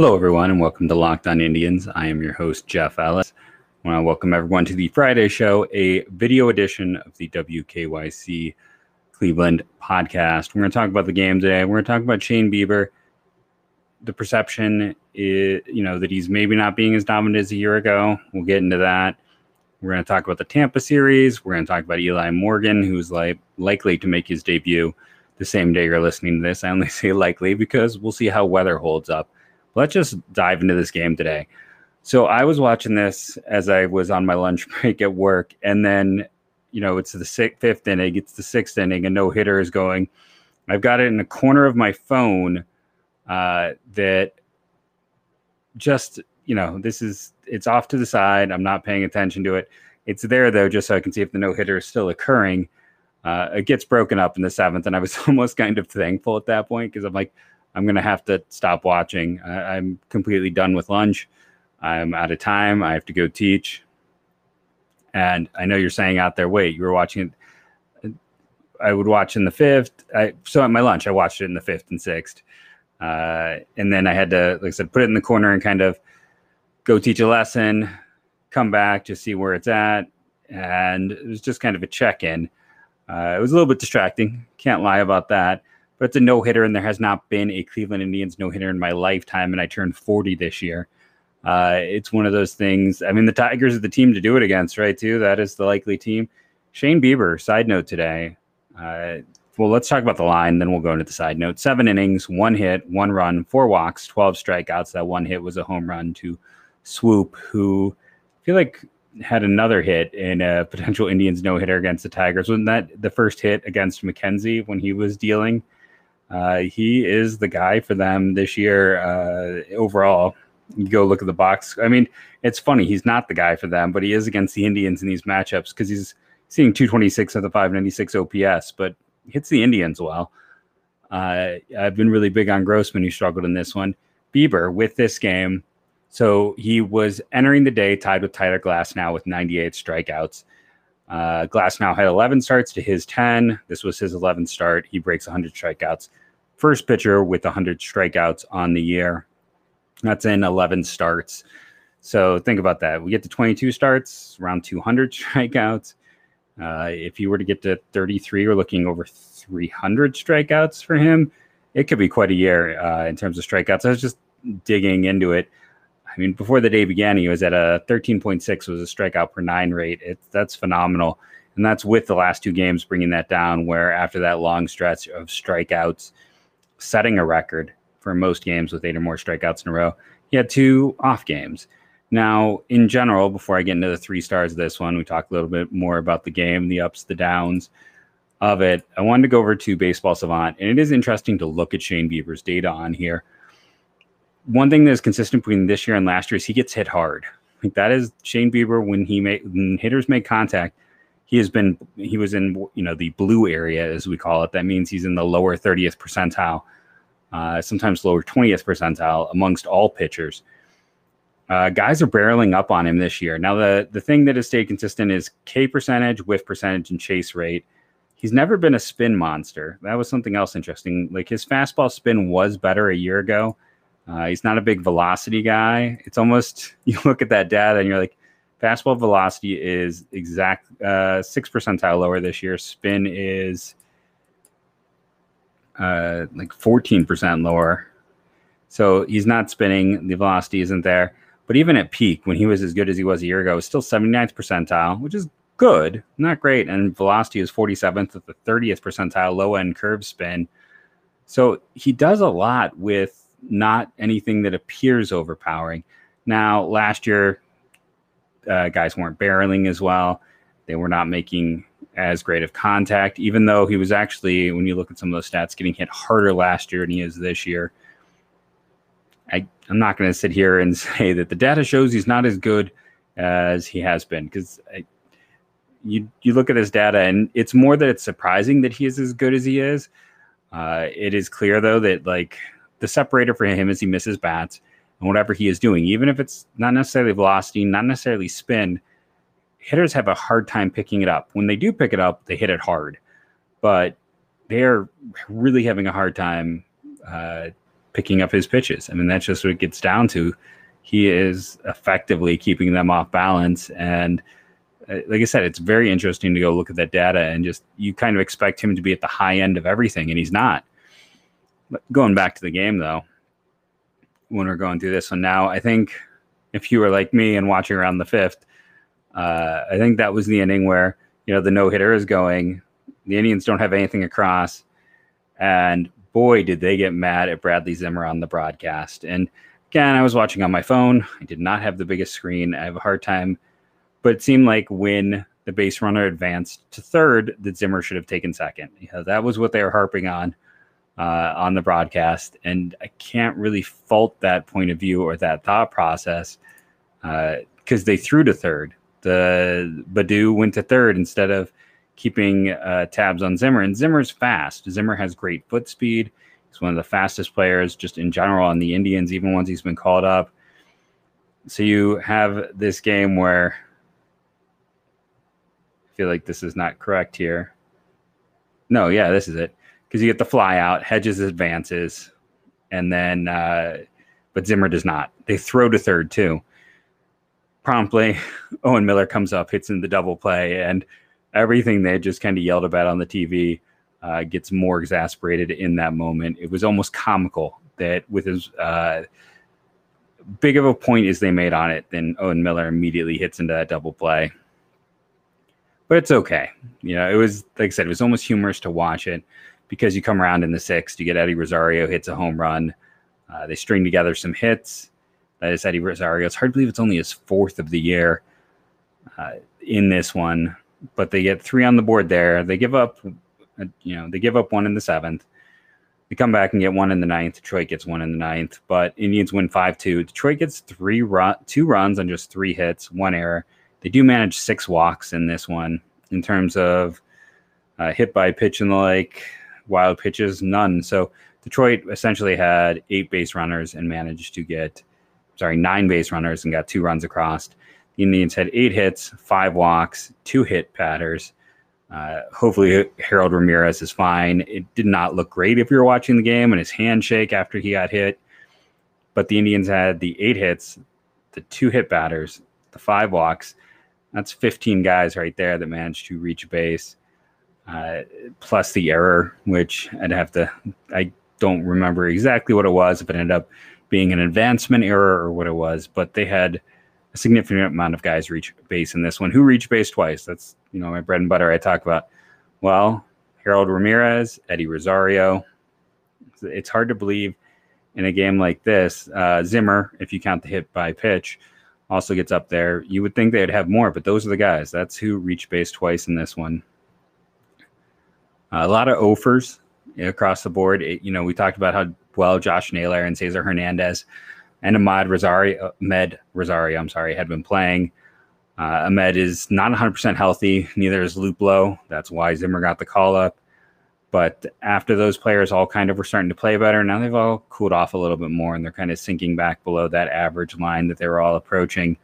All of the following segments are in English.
Hello, everyone, and welcome to Locked On Indians. I am your host, Jeff Ellis. I want to welcome everyone to the Friday show, a video edition of the WKYC Cleveland podcast. We're going to talk about the game today. We're going to talk about Shane Bieber. The perception is, you know, that he's maybe not being as dominant as a year ago. We'll get into that. We're going to talk about the Tampa series. We're going to talk about Eli Morgan, who's like likely to make his debut the same day you're listening to this. I only say likely because we'll see how weather holds up let's just dive into this game today. So I was watching this as I was on my lunch break at work, and then you know it's the sixth, fifth inning, it's the sixth inning, and no hitter is going. I've got it in the corner of my phone uh, that just you know this is it's off to the side. I'm not paying attention to it. It's there though, just so I can see if the no hitter is still occurring. Uh, it gets broken up in the seventh, and I was almost kind of thankful at that point because I'm like, I'm going to have to stop watching. I, am completely done with lunch. I'm out of time. I have to go teach. And I know you're saying out there, wait, you were watching it. I would watch in the fifth. I, so at my lunch, I watched it in the fifth and sixth. Uh, and then I had to, like I said, put it in the corner and kind of go teach a lesson, come back, just see where it's at. And it was just kind of a check in. Uh, it was a little bit distracting. Can't lie about that but it's a no hitter, and there has not been a Cleveland Indians no hitter in my lifetime, and I turned 40 this year. Uh, it's one of those things. I mean, the Tigers are the team to do it against, right? Too. That is the likely team. Shane Bieber, side note today. Uh, well, let's talk about the line, then we'll go into the side note. Seven innings, one hit, one run, four walks, 12 strikeouts. That one hit was a home run to Schoop, who I feel like had another hit in a potential Indians no hitter against the Tigers. Wasn't that the first hit against McKenzie when he was dealing? Uh, he is the guy for them this year uh, overall. You go look at the box. I mean, it's funny. He's not the guy for them, but he is against the Indians in these matchups because he's seeing 226 of the 596 OPS, but hits the Indians well. Uh, I've been really big on Grossman, who struggled in this one. Bieber with this game. So he was entering the day tied with Tyler Glasnow with 98 strikeouts. Uh, Glasnow had 11 starts to his 10. This was his 11th start. He breaks 100 strikeouts. First pitcher with 100 strikeouts on the year. That's in 11 starts. So think about that. We get to 22 starts, around 200 strikeouts. Uh, if you were to get to 33, we're looking over 300 strikeouts for him. It could be quite a year uh, in terms of strikeouts. I was just digging into it. I mean, before the day began, he was at a 13.6 was a strikeout per nine rate. It's that's phenomenal, and that's with the last two games bringing that down. Where after that long stretch of strikeouts, setting a record for most games with eight or more strikeouts in a row, he had two off games. Now, in general, before I get into the three stars of this one, we talk a little bit more about the game, the ups, the downs of it. I wanted to go over to Baseball Savant, and it is interesting to look at Shane Bieber's data on here one thing that is consistent between this year and last year is he gets hit hard. Like that is Shane Bieber when he made when hitters make contact. He has been he was in you know the blue area as we call it. That means he's in the lower 30th percentile, uh, sometimes lower 20th percentile amongst all pitchers. Uh, guys are barreling up on him this year. Now the the thing that has stayed consistent is K percentage, whiff percentage, and chase rate. He's never been a spin monster. That was something else interesting. Like his fastball spin was better a year ago uh, he's not a big velocity guy. It's almost you look at that data and you're like, fastball velocity is exact uh, six percentile lower this year. Spin is uh, like 14% lower. So he's not spinning. The velocity isn't there. But even at peak, when he was as good as he was a year ago, was still 79th percentile, which is good, not great. And velocity is 47th at the 30th percentile, low end curve spin. So he does a lot with not anything that appears overpowering. Now, last year, uh, guys weren't barreling as well. They were not making as great of contact, even though he was actually, when you look at some of those stats, getting hit harder last year than he is this year. I, I'm not going to sit here and say that the data shows he's not as good as he has been because you you look at his data and it's more that it's surprising that he is as good as he is. Uh, it is clear though that like the separator for him is he misses bats and whatever he is doing, even if it's not necessarily velocity, not necessarily spin, hitters have a hard time picking it up. When they do pick it up, they hit it hard, but they're really having a hard time uh, picking up his pitches. I mean, that's just what it gets down to. He is effectively keeping them off balance. And uh, like I said, it's very interesting to go look at that data and just you kind of expect him to be at the high end of everything, and he's not. But going back to the game, though, when we're going through this one now, I think if you were like me and watching around the fifth, uh, I think that was the inning where you know the no hitter is going. The Indians don't have anything across, and boy, did they get mad at Bradley Zimmer on the broadcast. And again, I was watching on my phone. I did not have the biggest screen. I have a hard time, but it seemed like when the base runner advanced to third, that Zimmer should have taken second. You know, that was what they were harping on uh, on the broadcast, and I can't really fault that point of view or that thought process because uh, they threw to third. The Baddoo went to third instead of keeping uh, tabs on Zimmer. And Zimmer's fast. Zimmer has great foot speed. He's one of the fastest players just in general on the Indians, even once he's been called up. So you have this game where I feel like this is not correct here. No, yeah, this is it. Because you get the fly out, Hedges advances, and then, uh, but Zimmer does not. They throw to third too. Promptly, Owen Miller comes up, hits in the double play, and everything they just kind of yelled about on the TV uh, gets more exasperated in that moment. It was almost comical that with as uh, big of a point as they made on it, then Owen Miller immediately hits into that double play. But it's okay. You know, it was like I said, it was almost humorous to watch it because you come around in the sixth, you get Eddie Rosario hits a home run. Uh, they string together some hits. That is Eddie Rosario. It's hard to believe it's only his fourth of the year uh, in this one but they get three on the board there. They give up, uh, you know, they give up one in the seventh. They come back and get one in the ninth. Detroit gets one in the ninth, but Indians win five two. Detroit gets three run, two runs on just three hits, one error. They do manage six walks in this one. In terms of uh, hit by pitch and the like, wild pitches, none. So Detroit essentially had eight base runners and managed to get, sorry, nine base runners and got two runs across. The Indians had eight hits, five walks, two hit patters. Uh, hopefully, Harold Ramirez is fine. It did not look great if you were watching the game and his handshake after he got hit. But the Indians had the eight hits, the two hit batters, the five walks. That's 15 guys right there that managed to reach base, uh, plus the error, which I'd have to, I don't remember exactly what it was, if it ended up being an advancement error or what it was, but they had a significant amount of guys reach base in this one. Who reached base twice? That's you know my bread and butter. I talk about. Well, Harold Ramirez, Eddie Rosario. It's hard to believe in a game like this. Uh, Zimmer, if you count the hit by pitch, also gets up there. You would think they'd have more, but those are the guys. That's who reached base twice in this one. Uh, a lot of offers across the board. It, you know, we talked about how well Josh Naylor and Cesar Hernandez and Ahmad Rosario, Amed Rosario, I'm sorry, had been playing. Uh, Amed is not 100% healthy. Neither is Luplow. That's why Zimmer got the call up. But after those players all kind of were starting to play better, now they've all cooled off a little bit more and they're kind of sinking back below that average line that they were all approaching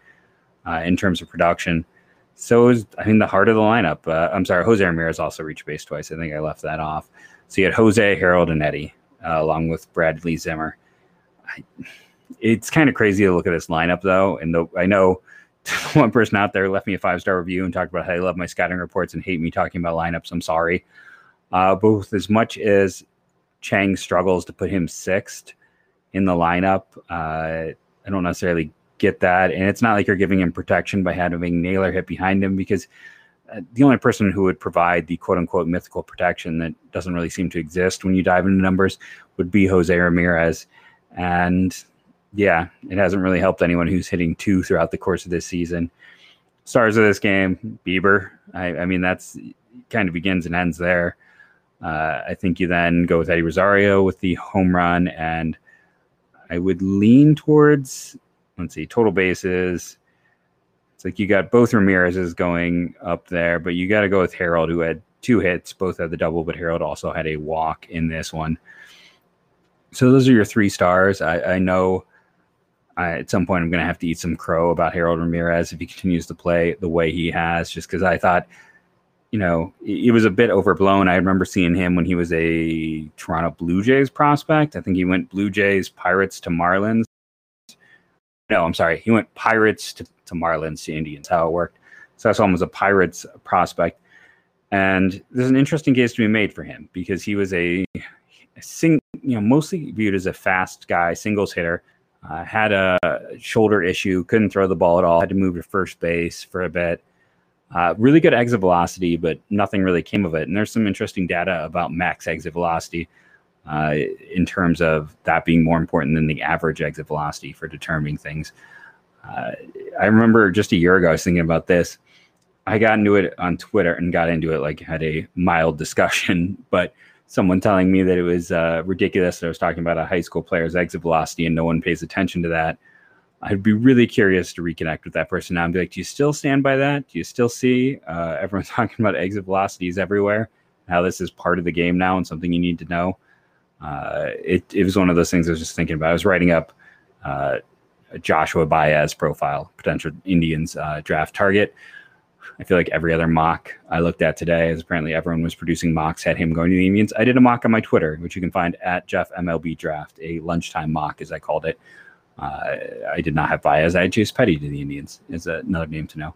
uh, in terms of production. So I mean, the heart of the lineup. Uh, I'm sorry, Jose Ramirez also reached base twice. I think I left that off. So you had Jose, Harold, and Eddie, uh, along with Bradley Zimmer. I, it's kind of crazy to look at this lineup though, and the, I know one person out there left me a five star review and talked about how they love my scouting reports and hate me talking about lineups. I'm sorry. Uh, both as much as Chang struggles to put him sixth in the lineup, uh, I don't necessarily get that. And it's not like you're giving him protection by having Naylor hit behind him because uh, the only person who would provide the quote unquote mythical protection that doesn't really seem to exist when you dive into numbers would be Jose Ramirez. And yeah, it hasn't really helped anyone who's hitting two throughout the course of this season. Stars of this game, Bieber. I, I mean, that's kind of begins and ends there. Uh, I think you then go with Eddie Rosario with the home run, and I would lean towards, let's see, total bases. It's like you got both Ramirez's going up there, but you got to go with Harold, who had two hits, both had the double, but Harold also had a walk in this one. So those are your three stars. I, I know I, at some point I'm going to have to eat some crow about Harold Ramirez if he continues to play the way he has, just because I thought you know, it was a bit overblown. I remember seeing him when he was a Toronto Blue Jays prospect. I think he went Blue Jays, Pirates to Marlins. No, I'm sorry. He went Pirates to, to Marlins to Indians, how it worked. So him as a Pirates prospect. And there's an interesting case to be made for him because he was a, a sing, you know, mostly viewed as a fast guy, singles hitter. Uh, had a shoulder issue, couldn't throw the ball at all, had to move to first base for a bit. Uh, really good exit velocity, but nothing really came of it. And there's some interesting data about max exit velocity uh, in terms of that being more important than the average exit velocity for determining things. Uh, I remember just a year ago, I was thinking about this. I got into it on Twitter and got into it like had a mild discussion, but someone telling me that it was uh, ridiculous that I was talking about a high school player's exit velocity and no one pays attention to that. I'd be really curious to reconnect with that person now and be like, do you still stand by that? Do you still see uh, everyone talking about exit velocities everywhere? How this is part of the game now and something you need to know? Uh, it, it was one of those things I was just thinking about. I was writing up uh, Joshua Baez profile, potential Indians uh, draft target. I feel like every other mock I looked at today, as apparently everyone was producing mocks, had him going to the Indians. I did a mock on my Twitter, which you can find at Jeff MLB Draft, a lunchtime mock, as I called it. Uh, I did not have Baez. I had Chase Petty to the Indians, is another name to know.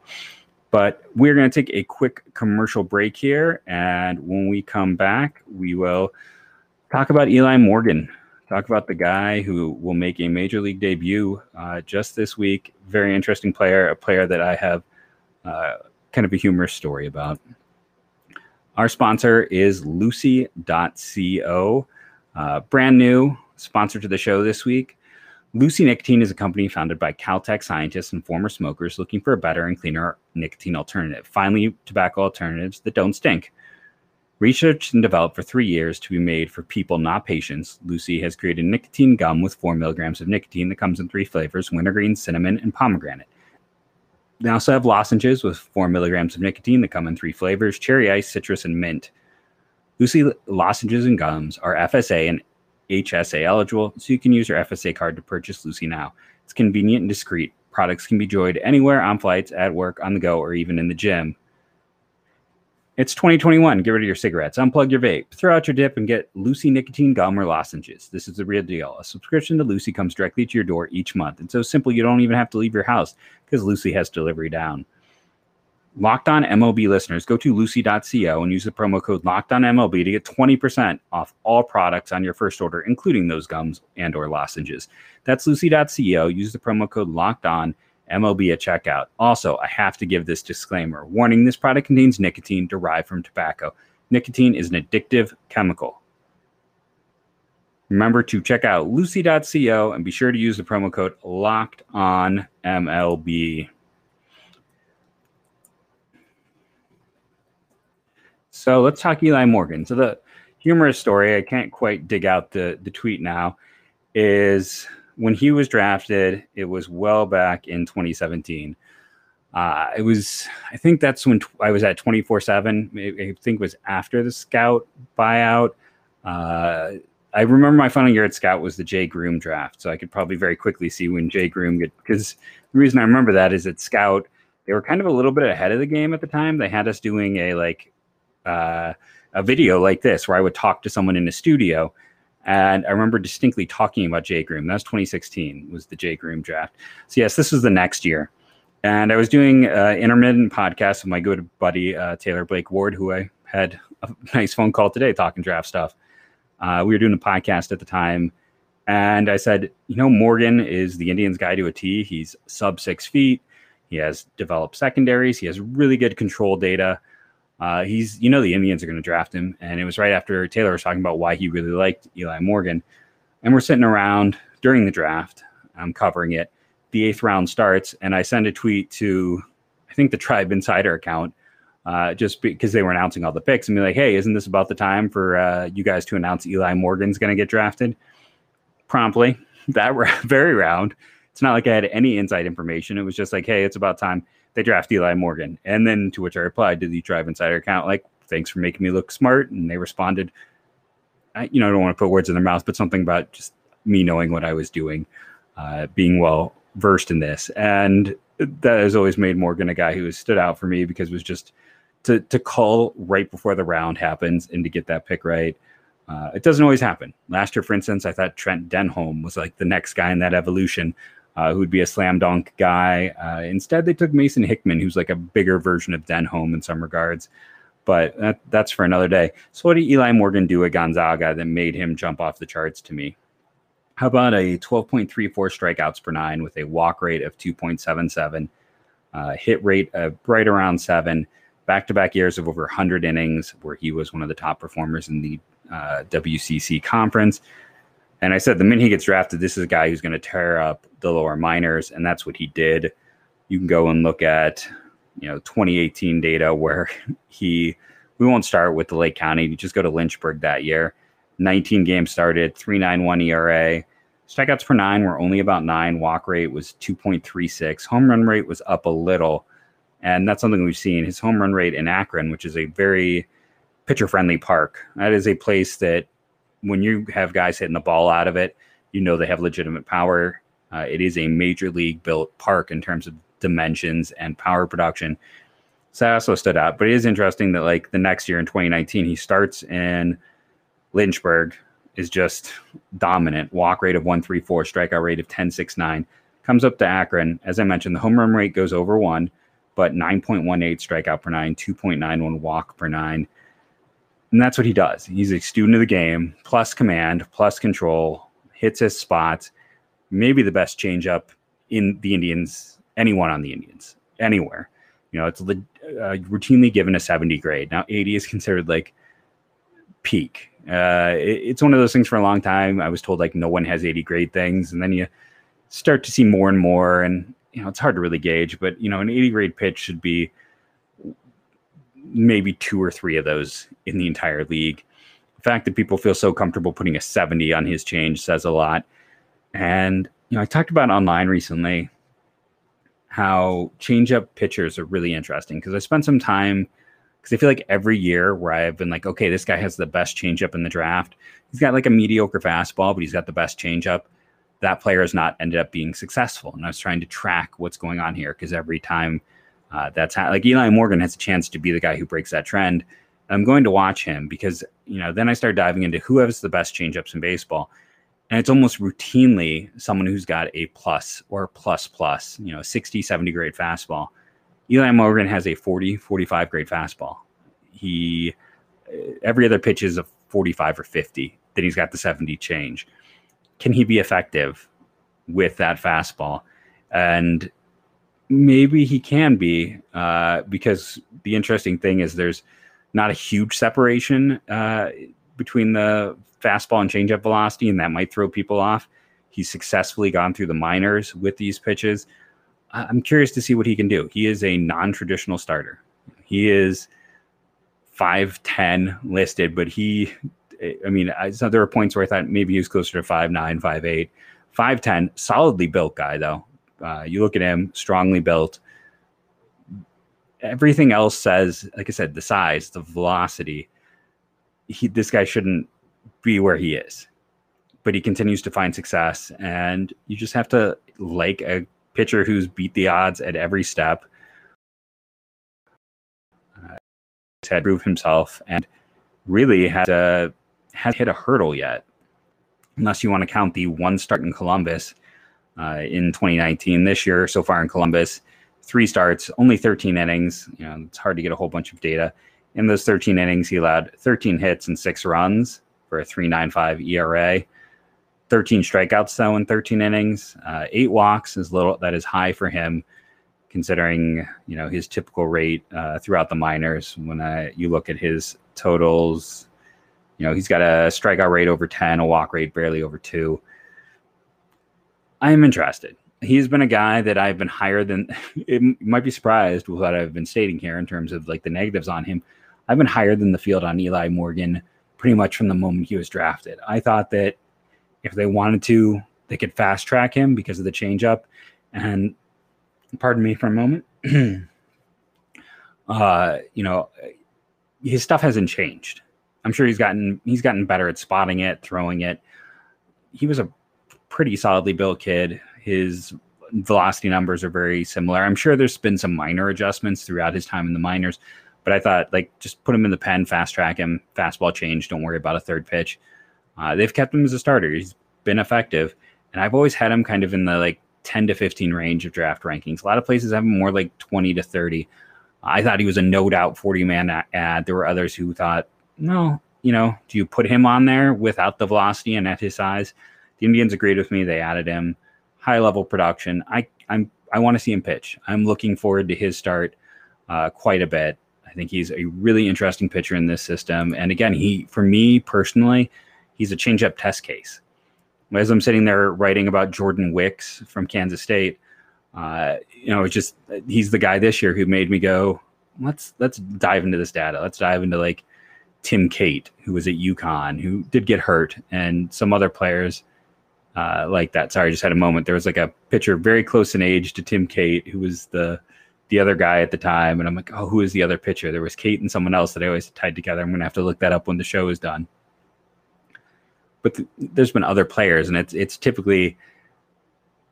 But we're going to take a quick commercial break here. And when we come back, we will talk about Eli Morgan. Talk about the guy who will make a major league debut uh, just this week. Very interesting player, a player that I have uh, kind of a humorous story about. Our sponsor is Lucy.co, uh, brand new sponsor to the show this week. Lucy Nicotine is a company founded by Caltech scientists and former smokers looking for a better and cleaner nicotine alternative. Finally, tobacco alternatives that don't stink. Researched and developed for three years to be made for people, not patients, Lucy has created nicotine gum with four milligrams of nicotine that comes in three flavors wintergreen, cinnamon, and pomegranate. They also have lozenges with four milligrams of nicotine that come in three flavors cherry ice, citrus, and mint. Lucy lozenges and gums are FSA and HSA eligible, so you can use your FSA card to purchase Lucy now. It's convenient and discreet. Products can be enjoyed anywhere on flights, at work, on the go, or even in the gym. It's 2021. Get rid of your cigarettes, unplug your vape, throw out your dip, and get Lucy nicotine gum or lozenges. This is the real deal. A subscription to Lucy comes directly to your door each month. It's so simple you don't even have to leave your house because Lucy has delivery down. Locked on MLB listeners, go to lucy.co and use the promo code Locked on MLB to get 20% off all products on your first order, including those gums and or lozenges. That's lucy.co. Use the promo code Locked on MLB at checkout. Also, I have to give this disclaimer. Warning, this product contains nicotine derived from tobacco. Nicotine is an addictive chemical. Remember to check out lucy.co and be sure to use the promo code locked on MLB. So let's talk Eli Morgan. So the humorous story, I can't quite dig out the, the tweet now, is when he was drafted, it was well back in 2017. Uh, it was, I think that's when I was at 24 7. I think it was after the scout buyout. Uh, I remember my final year at Scout was the Jay Groome draft. So I could probably very quickly see when Jay Groome get, because the reason I remember that is at Scout, they were kind of a little bit ahead of the game at the time. They had us doing a like uh, a video like this where I would talk to someone in a studio. And I remember distinctly talking about Jay Groome. That was 2016 was the Jay Groome draft. So yes, this was the next year. And I was doing uh, intermittent podcast with my good buddy uh, Taylor Blake Ward, who I had a nice phone call today talking draft stuff. Uh, we were doing a podcast at the time, and I said, you know, Morgan is the Indians guy to a T. He's sub six feet. He has developed secondaries. He has really good control data. Uh, he's, you know, the Indians are going to draft him. And it was right after Taylor was talking about why he really liked Eli Morgan. And we're sitting around during the draft. I'm covering it. The eighth round starts, and I send a tweet to, I think, the Tribe Insider account, uh, just because they were announcing all the picks and be like, hey, isn't this about the time for uh, you guys to announce Eli Morgan's going to get drafted? Promptly, that very round. It's not like I had any inside information. It was just like, hey, it's about time they draft Eli Morgan. And then to which I replied to the Tribe Insider account, like, thanks for making me look smart. And they responded, I, you know, I don't want to put words in their mouth, but something about just me knowing what I was doing, uh, being well versed in this. And that has always made Morgan a guy who has stood out for me because it was just to to call right before the round happens and to get that pick right. Uh, it doesn't always happen. Last year, for instance, I thought Trent Denholm was like the next guy in that evolution uh, who'd be a slam dunk guy. Uh, instead, they took Mason Hickman, who's like a bigger version of Denholm in some regards. But that, that's for another day. So, what did Eli Morgan do at Gonzaga that made him jump off the charts to me? How about a 12.34 strikeouts per nine with a walk rate of 2.77, uh, hit rate of right around seven, back to back years of over 100 innings, where he was one of the top performers in the uh, WCC conference. And I said, the minute he gets drafted, this is a guy who's going to tear up the lower minors, and that's what he did. You can go and look at, you know, 2018 data where he. We won't start with the Lake County. You just go to Lynchburg that year. 19 games started, 3.91 ERA. Strikeouts per nine were only about nine. Walk rate was 2.36. Home run rate was up a little, and that's something we've seen. His home run rate in Akron, which is a very pitcher friendly park, that is a place that when you have guys hitting the ball out of it, you know they have legitimate power. Uh, it is a major league built park in terms of dimensions and power production. So that also stood out. But it is interesting that like the next year in 2019, he starts in Lynchburg, is just dominant. Walk rate of 134, strikeout rate of 1069. Comes up to Akron. As I mentioned, the home run rate goes over one, but 9.18 strikeout per nine, 2.91 walk per nine. And that's what he does. He's a student of the game, plus command, plus control, hits his spots. Maybe the best changeup in the Indians, anyone on the Indians, anywhere. You know, it's uh, routinely given a 70 grade. Now, 80 is considered like peak. Uh, it, it's one of those things for a long time. I was told like no one has 80 grade things. And then you start to see more and more. And, you know, it's hard to really gauge, but, you know, an 80 grade pitch should be maybe two or three of those in the entire league. The fact that people feel so comfortable putting a 70 on his change says a lot. And, you know, I talked about online recently how changeup pitchers are really interesting because I spent some time because I feel like every year where I've been like, okay, this guy has the best changeup in the draft. He's got like a mediocre fastball, but he's got the best changeup. That player has not ended up being successful. And I was trying to track what's going on here because every time uh, that's how, like Eli Morgan has a chance to be the guy who breaks that trend. I'm going to watch him because, you know, then I start diving into who has the best changeups in baseball. And it's almost routinely someone who's got a plus or plus plus, you know, 60, 70 grade fastball. Eli Morgan has a 40, 45 grade fastball. He, every other pitch is a 45 or 50. Then he's got the 70 change. Can he be effective with that fastball? And maybe he can be uh, because the interesting thing is there's not a huge separation uh, between the fastball and changeup velocity, and that might throw people off. He's successfully gone through the minors with these pitches. I'm curious to see what he can do. He is a non-traditional starter. He is 5'10 listed, but he, I mean, I, so there were points where I thought maybe he was closer to 5'9, 5'8. 5'10, solidly built guy, though. Uh, you look at him, strongly built. Everything else says, like I said, the size, the velocity. He, this guy shouldn't be where he is, but he continues to find success, and you just have to like a pitcher who's beat the odds at every step. Uh, had proved himself, and really had uh, has hit a hurdle yet, unless you want to count the one start in Columbus uh, in 2019. This year, so far in Columbus, three starts, only 13 innings. You know, it's hard to get a whole bunch of data. In those 13 innings, he allowed 13 hits and six runs for a 3.95 ERA. 13 strikeouts though in 13 innings. Uh, eight walks is little. That is high for him, considering you know his typical rate uh, throughout the minors. When I, you look at his totals, you know he's got a strikeout rate over 10, a walk rate barely over two. I am interested. He's been a guy that I've been higher than. It might be surprised with what I've been stating here in terms of like the negatives on him. I've been higher than the field on Eli Morgan pretty much from the moment he was drafted. I thought that if they wanted to, they could fast track him because of the changeup. And pardon me for a moment. uh, you know, his stuff hasn't changed. I'm sure he's gotten he's gotten better at spotting it, throwing it. He was a pretty solidly built kid. His velocity numbers are very similar. I'm sure there's been some minor adjustments throughout his time in the minors, But I thought, like, just put him in the pen, fast track him, fastball change. Don't worry about a third pitch. Uh, they've kept him as a starter. He's been effective. And I've always had him kind of in the like 10 to 15 range of draft rankings. A lot of places have him more like 20 to 30. I thought he was a no doubt 40 man ad. There were others who thought, no, you know, do you put him on there without the velocity and at his size? The Indians agreed with me. They added him. High level production. I I'm I want to see him pitch. I'm looking forward to his start uh, quite a bit. I think he's a really interesting pitcher in this system. And again, he for me personally, he's a changeup test case. As I'm sitting there writing about Jordan Wicks from Kansas State, uh, you know, it's just he's the guy this year who made me go, let's let's dive into this data. Let's dive into like Tim Cate, who was at UConn, who did get hurt, and some other players uh, like that. Sorry, I just had a moment. There was like a pitcher very close in age to Tim Cate, who was the the other guy at the time, and I'm like, oh, who is the other pitcher? There was Cate and someone else that I always tied together. I'm gonna have to look that up when the show is done. But th- there's been other players, and it's it's typically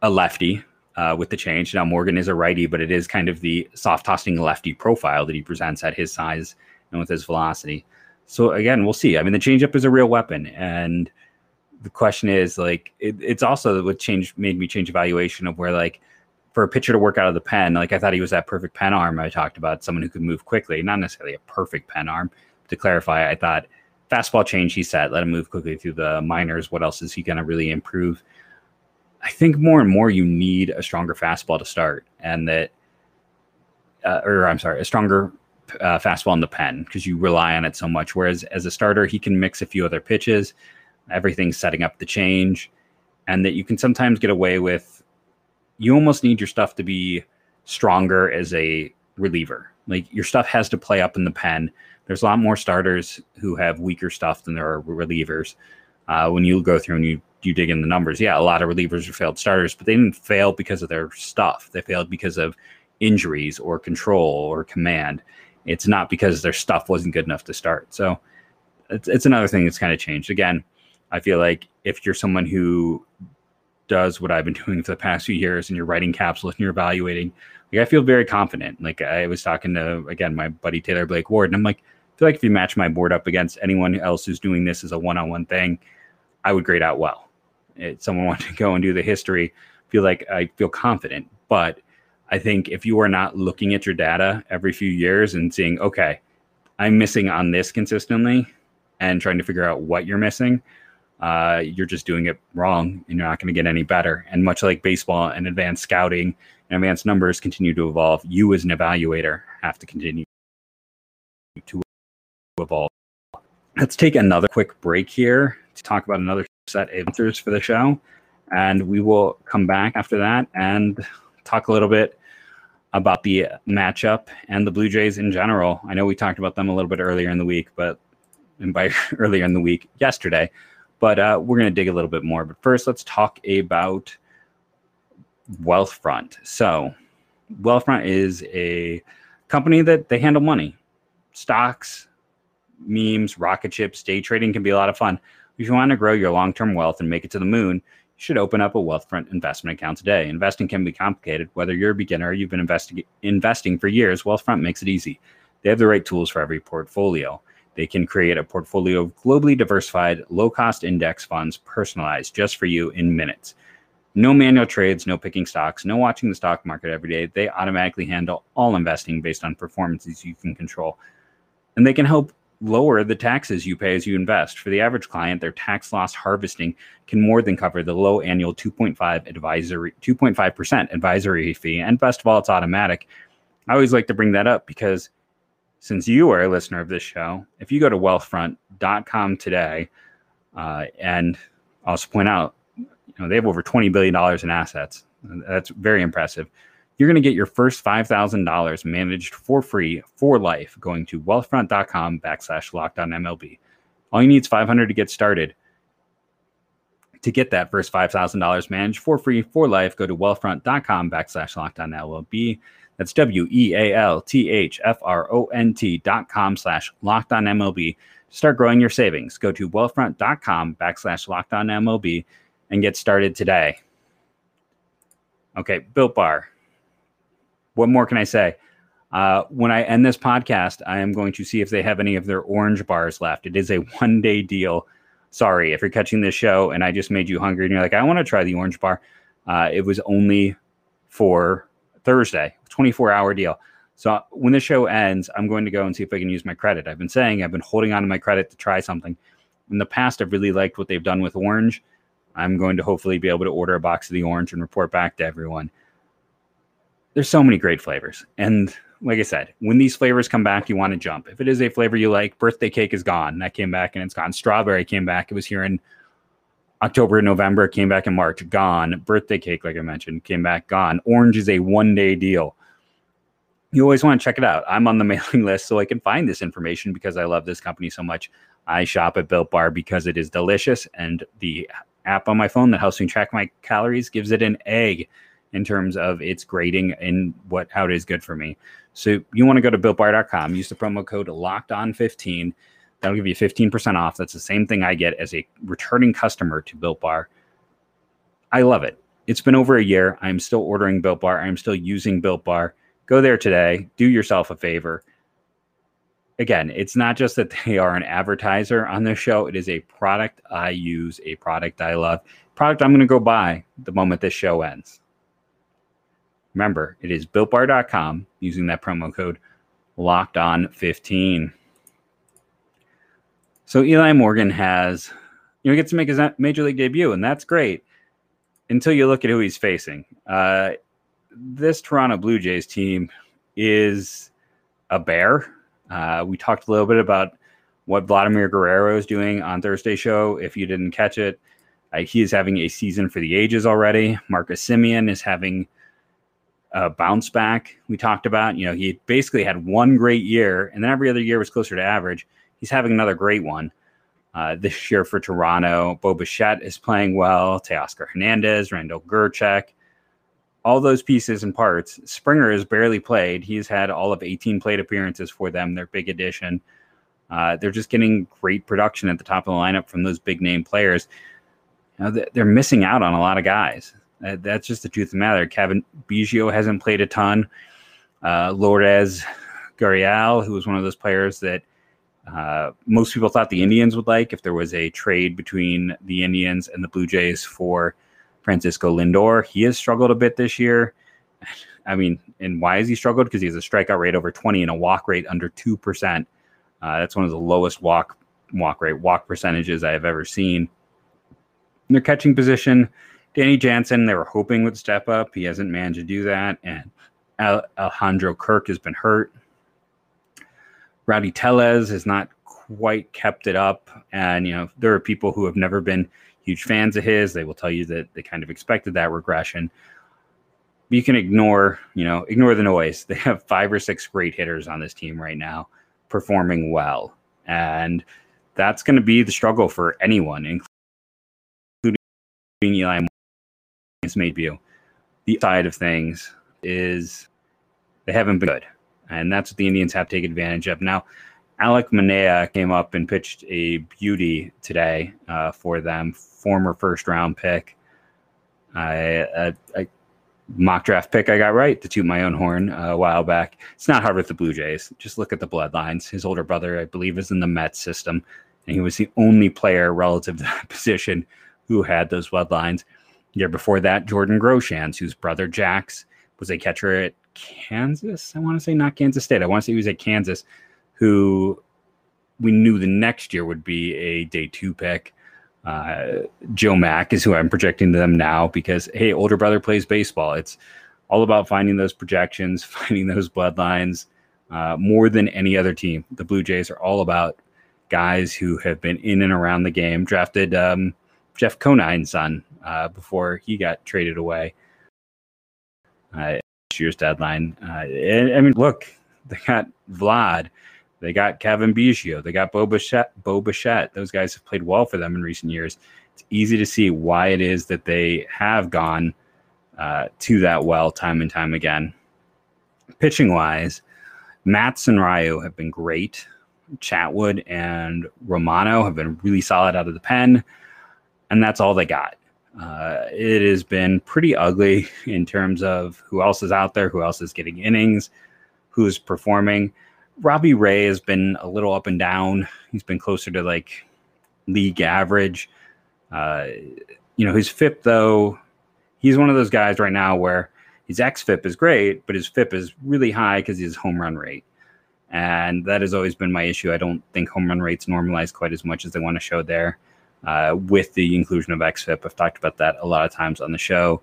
a lefty uh, with the change. Now Morgan is a righty, but it is kind of the soft tossing lefty profile that he presents at his size and with his velocity. So again, we'll see. I mean, the changeup is a real weapon, and the question is like it, it's also what changed made me change evaluation of where like for a pitcher to work out of the pen, like I thought he was that perfect pen arm I talked about, someone who could move quickly, not necessarily a perfect pen arm. To clarify, I thought fastball change he set, let him move quickly through the minors. What else is he going to really improve? I think more and more you need a stronger fastball to start, and that, uh, or I'm sorry, a stronger uh, fastball in the pen because you rely on it so much. Whereas as a starter, he can mix a few other pitches everything's setting up the change, and that you can sometimes get away with. You almost need your stuff to be stronger as a reliever. Like your stuff has to play up in the pen. There's a lot more starters who have weaker stuff than there are relievers. Uh, when you go through and you you dig in the numbers, yeah, a lot of relievers are failed starters, but they didn't fail because of their stuff. They failed because of injuries or control or command. It's not because their stuff wasn't good enough to start. So it's, it's another thing that's kind of changed. Again, I feel like if you're someone who does what I've been doing for the past few years and you're writing capsules and you're evaluating, like I feel very confident. Like I was talking to again my buddy Taylor Blake Ward, and I'm like, I feel like if you match my board up against anyone else who's doing this as a one-on-one thing, I would grade out well. If someone wanted to go and do the history, I feel like I feel confident. But I think if you are not looking at your data every few years and seeing, okay, I'm missing on this consistently, and trying to figure out what you're missing, uh, you're just doing it wrong and you're not going to get any better. And much like baseball and advanced scouting and advanced numbers continue to evolve, you as an evaluator have to continue to evolve. Let's take another quick break here to talk about another set of answers for the show. And we will come back after that and talk a little bit about the matchup and the Blue Jays in general. I know we talked about them a little bit earlier in the week, but and by earlier in the week, yesterday, but uh, we're going to dig a little bit more. But first, let's talk about Wealthfront. So, Wealthfront is a company that they handle money, stocks, memes, rocket ships, day trading can be a lot of fun. If you want to grow your long term wealth and make it to the moon, you should open up a Wealthfront investment account today. Investing can be complicated. Whether you're a beginner or you've been investing investing for years, Wealthfront makes it easy. They have the right tools for every portfolio. They can create a portfolio of globally diversified, low cost index funds personalized just for you in minutes. No manual trades, no picking stocks, no watching the stock market every day. They automatically handle all investing based on performances you can control. And they can help lower the taxes you pay as you invest. For the average client, their tax loss harvesting can more than cover the low annual 2.5 advisory 2.5% advisory fee. And best of all, it's automatic. I always like to bring that up because since you are a listener of this show, if you go to wealthfront.com today, uh, and I'll also point out, you know, they have over $20 billion in assets. That's very impressive. You're going to get your first $5,000 managed for free for life going to wealthfront.com backslash locked on MLB. All you need is 500 to get started. To get that first $5,000 managed for free for life, go to wealthfront.com backslash locked on MLB. That's W E A L T H F R O N T dot com slash locked on MLB. Start growing your savings. Go to wealthfront.com backslash locked on MLB and get started today. Okay, Built Bar. What more can I say? Uh, when I end this podcast, I am going to see if they have any of their orange bars left. It is a one day deal. Sorry if you're catching this show and I just made you hungry and you're like, I want to try the orange bar. Uh, it was only for Thursday, 24 hour deal. So when the show ends, I'm going to go and see if I can use my credit. I've been saying I've been holding on to my credit to try something. In the past, I've really liked what they've done with orange. I'm going to hopefully be able to order a box of the orange and report back to everyone. There's so many great flavors. And like I said, when these flavors come back, you want to jump. If it is a flavor you like, birthday cake is gone. That came back and it's gone. Strawberry came back. It was here in October, November, came back in March, gone. Birthday cake, like I mentioned, came back, gone. Orange is a one day deal. You always want to check it out. I'm on the mailing list so I can find this information because I love this company so much. I shop at Built Bar because it is delicious and the app on my phone that helps me track my calories gives it an egg in terms of its grading and what how it is good for me. So you want to go to builtbar.com, use the promo code locked on 15. That'll give you 15% off. That's the same thing I get as a returning customer to Built Bar. I love it. It's been over a year. I'm still ordering Built Bar. I'm still using Built Bar. Go there today. Do yourself a favor. Again, it's not just that they are an advertiser on this show. It is a product I use, a product I love, product I'm going to go buy the moment this show ends. Remember, it is builtbar.com using that promo code locked on 15. So Eli Morgan has, you know, gets to make his major league debut, and that's great until you look at who he's facing. Uh, this Toronto Blue Jays team is a bear. Uh, we talked a little bit about what Vladimir Guerrero is doing on Thursday show. If you didn't catch it, uh, he is having a season for the ages already. Marcus Semien is having a bounce back. We talked about, you know, he basically had one great year, and then every other year was closer to average. He's having another great one. Uh, this year for Toronto, Bo Bichette is playing well. Teoscar Hernandez, Randal Grichuk, all those pieces and parts. Springer has barely played. He's had all of 18 plate appearances for them. Their big addition. Uh, they're just getting great production at the top of the lineup from those big name players. You know, they're missing out on a lot of guys. that's just the truth of the matter. Cavan Biggio hasn't played a ton. Uh, Lourdes Gurriel, who was one of those players that uh, most people thought the Indians would like if there was a trade between the Indians and the Blue Jays for Francisco Lindor. He has struggled a bit this year. I mean, and why has he struggled? Because he has a strikeout rate over 20 and a walk rate under 2%. Uh, that's one of the lowest walk walk rate walk percentages I have ever seen. In their catching position, Danny Jansen, they were hoping would step up. He hasn't managed to do that. And Alejandro Kirk has been hurt. Rowdy Tellez has not quite kept it up. And, you know, there are people who have never been huge fans of his. They will tell you that they kind of expected that regression. You can ignore, you know, ignore the noise. They have five or six great hitters on this team right now, performing well, and that's going to be the struggle for anyone, including Eli His debut. The side of things is they haven't been good, and that's what the Indians have to take advantage of now. Alek Manoah came up and pitched a beauty today uh, for them, former first round pick. I, a, mock draft pick I got right to toot my own horn uh, a while back. It's not hard with the Blue Jays. Just look at the bloodlines. His older brother, I believe, is in the Mets system, and he was the only player relative to that position who had those bloodlines. Year before that, Jordan Groshans, whose brother Jax was a catcher at Kansas. I want to say not Kansas State. I want to say he was at Kansas who we knew the next year would be a day two pick. Uh, Joe Mack is who I'm projecting to them now because, hey, older brother plays baseball. It's all about finding those projections, finding those bloodlines uh, more than any other team. The Blue Jays are all about guys who have been in and around the game. Drafted um, Jeff Conine's son uh, before he got traded away. Uh, year's deadline. Uh, I mean, look, they got Vlad they got Cavan Biggio. They got Bo Bichette, Bo Bichette. Those guys have played well for them in recent years. It's easy to see why it is that they have gone uh, to that well time and time again. Pitching wise, Matz and Ryu have been great. Chatwood and Romano have been really solid out of the pen, and that's all they got. Uh, it has been pretty ugly in terms of who else is out there, who else is getting innings who's performing. Robbie Ray has been a little up and down. He's been closer to like league average. Uh, you know, his FIP though, he's one of those guys right now where his xFIP is great, but his FIP is really high because his home run rate. And that has always been my issue. I don't think home run rates normalize quite as much as they want to show there uh, with the inclusion of xFIP. I've talked about that a lot of times on the show.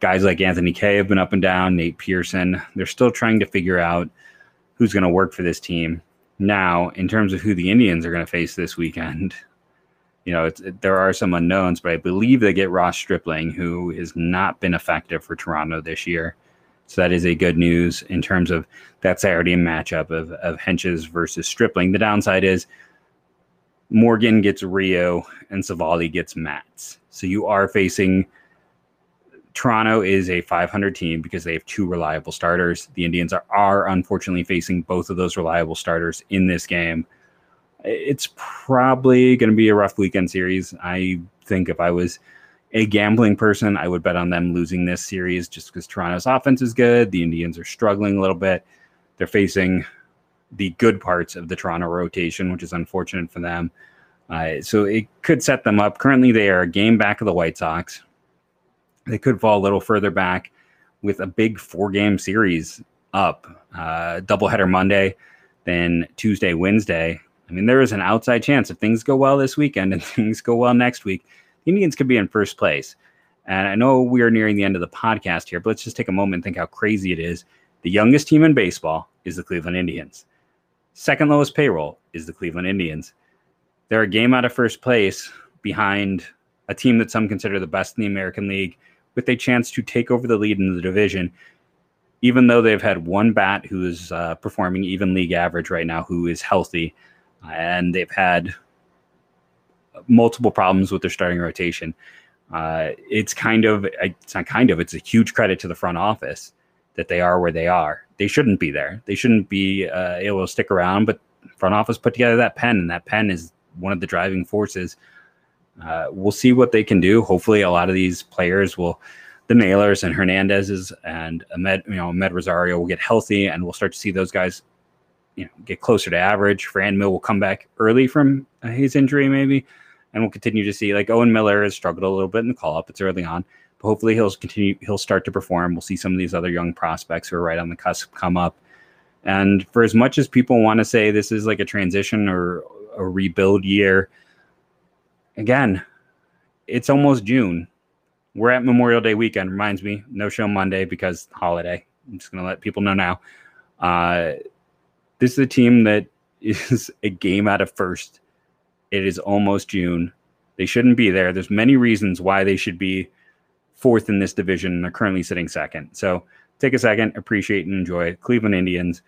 Guys like Anthony Kay have been up and down, Nate Pearson. They're still trying to figure out who's going to work for this team. Now, in terms of who the Indians are going to face this weekend, you know, it, there are some unknowns, but I believe they get Ross Stripling, who has not been effective for Toronto this year. So that is a good news in terms of that's already a matchup of, of Hentges versus Stripling. The downside is Morgan gets Ryu and Civale gets Matz. So you are facing Toronto is a 500 team because they have two reliable starters. The Indians are, are unfortunately facing both of those reliable starters in this game. It's probably going to be a rough weekend series. I think if I was a gambling person, I would bet on them losing this series just because Toronto's offense is good. The Indians are struggling a little bit. They're facing the good parts of the Toronto rotation, which is unfortunate for them. Uh, so it could set them up. Currently, they are a game back of the White Sox. They could fall a little further back with a big four game series up. Uh, doubleheader Monday, then Tuesday, Wednesday. I mean, there is an outside chance if things go well this weekend and things go well next week, the Indians could be in first place. And I know we are nearing the end of the podcast here, but let's just take a moment and think how crazy it is. The youngest team in baseball is the Cleveland Indians. Second lowest payroll is the Cleveland Indians. They're a game out of first place behind a team that some consider the best in the American League with a chance to take over the lead in the division, even though they've had one bat who is uh, performing even league average right now, who is healthy, and they've had multiple problems with their starting rotation. Uh, it's kind of, it's not kind of, it's a huge credit to the front office that they are where they are. They shouldn't be there. They shouldn't be uh, able to stick around, but front office put together that pen, and that pen is one of the driving forces uh, we'll see what they can do. Hopefully, a lot of these players will, the Naylors and Hernandez's and Amed, you know, Amed Rosario will get healthy, and we'll start to see those guys, you know, get closer to average. Franmil will come back early from his injury, maybe, and we'll continue to see like Owen Miller has struggled a little bit in the call up. It's early on, but hopefully he'll continue. He'll start to perform. We'll see some of these other young prospects who are right on the cusp come up. And for as much as people want to say this is like a transition or a rebuild year, again, it's almost June. We're at Memorial Day weekend. Reminds me, no show Monday because holiday. I'm just going to let people know now. Uh, this is a team that is a game out of first. It is almost June. They shouldn't be there. There's many reasons why they should be fourth in this division. They're currently sitting second. So take a second, appreciate and enjoy Cleveland Indians.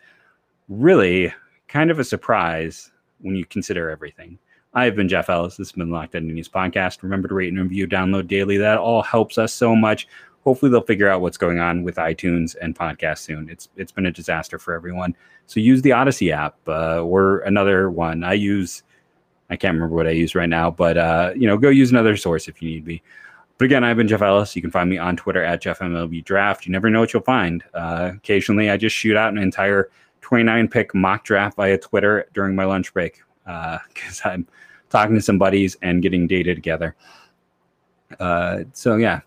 Really kind of a surprise when you consider everything. I've been Jeff Ellis. This has been Locked On Indians podcast. Remember to rate and review, download daily. That all helps us so much. Hopefully, they'll figure out what's going on with iTunes and podcast soon. It's it's been a disaster for everyone. So use the Odyssey app uh, or another one. I use I can't remember what I use right now, but uh, you know, go use another source if you need be. But again, I've been Jeff Ellis. You can find me on Twitter at JeffMLB Draft. You never know what you'll find. Uh, occasionally, I just shoot out an entire 29 pick mock draft via Twitter during my lunch break because uh, I'm talking to some buddies and getting data together. Uh, so yeah,